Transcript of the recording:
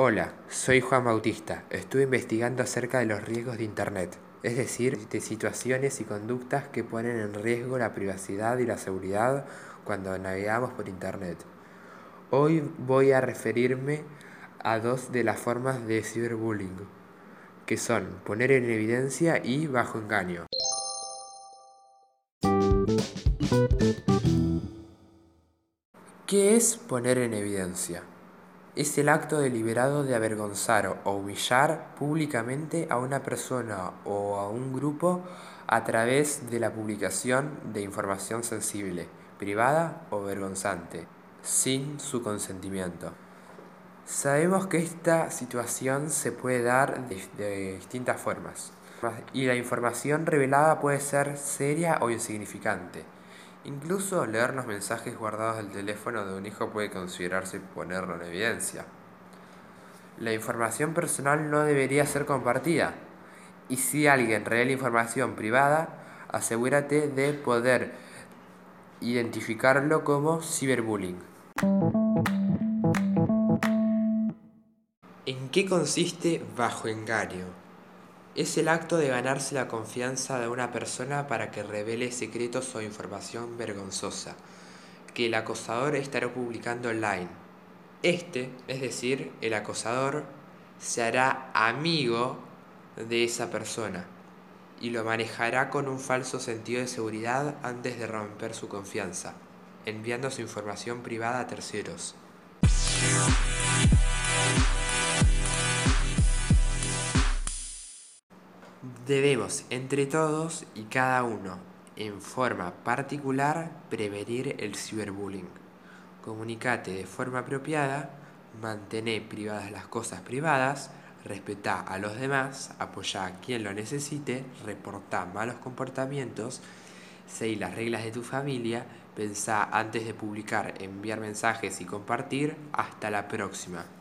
Hola, soy Juan Bautista. Estuve investigando acerca de los riesgos de Internet, es decir, de situaciones y conductas que ponen en riesgo la privacidad y la seguridad cuando navegamos por Internet. Hoy voy a referirme a dos de las formas de ciberbullying, que son poner en evidencia y bajo engaño. ¿Qué es poner en evidencia? Es el acto deliberado de avergonzar o humillar públicamente a una persona o a un grupo a través de la publicación de información sensible, privada o vergonzante, sin su consentimiento. Sabemos que esta situación se puede dar de, distintas formas y la información revelada puede ser seria o insignificante. Incluso leer los mensajes guardados del teléfono de un hijo puede considerarse ponerlo en evidencia. La información personal no debería ser compartida. Y si alguien revela información privada, asegúrate de poder identificarlo como ciberbullying. ¿En qué consiste bajo engaño? Es el acto de ganarse la confianza de una persona para que revele secretos o información vergonzosa que el acosador estará publicando online. Este, es decir, el acosador, se hará amigo de esa persona y lo manejará con un falso sentido de seguridad antes de romper su confianza, enviando su información privada a terceros. Debemos, entre todos y cada uno, en forma particular, prevenir el ciberbullying. Comunicate de forma apropiada, mantén privadas las cosas privadas, respetá a los demás, apoyá a quien lo necesite, reportá malos comportamientos, seguí las reglas de tu familia, pensá antes de publicar, enviar mensajes y compartir. Hasta la próxima.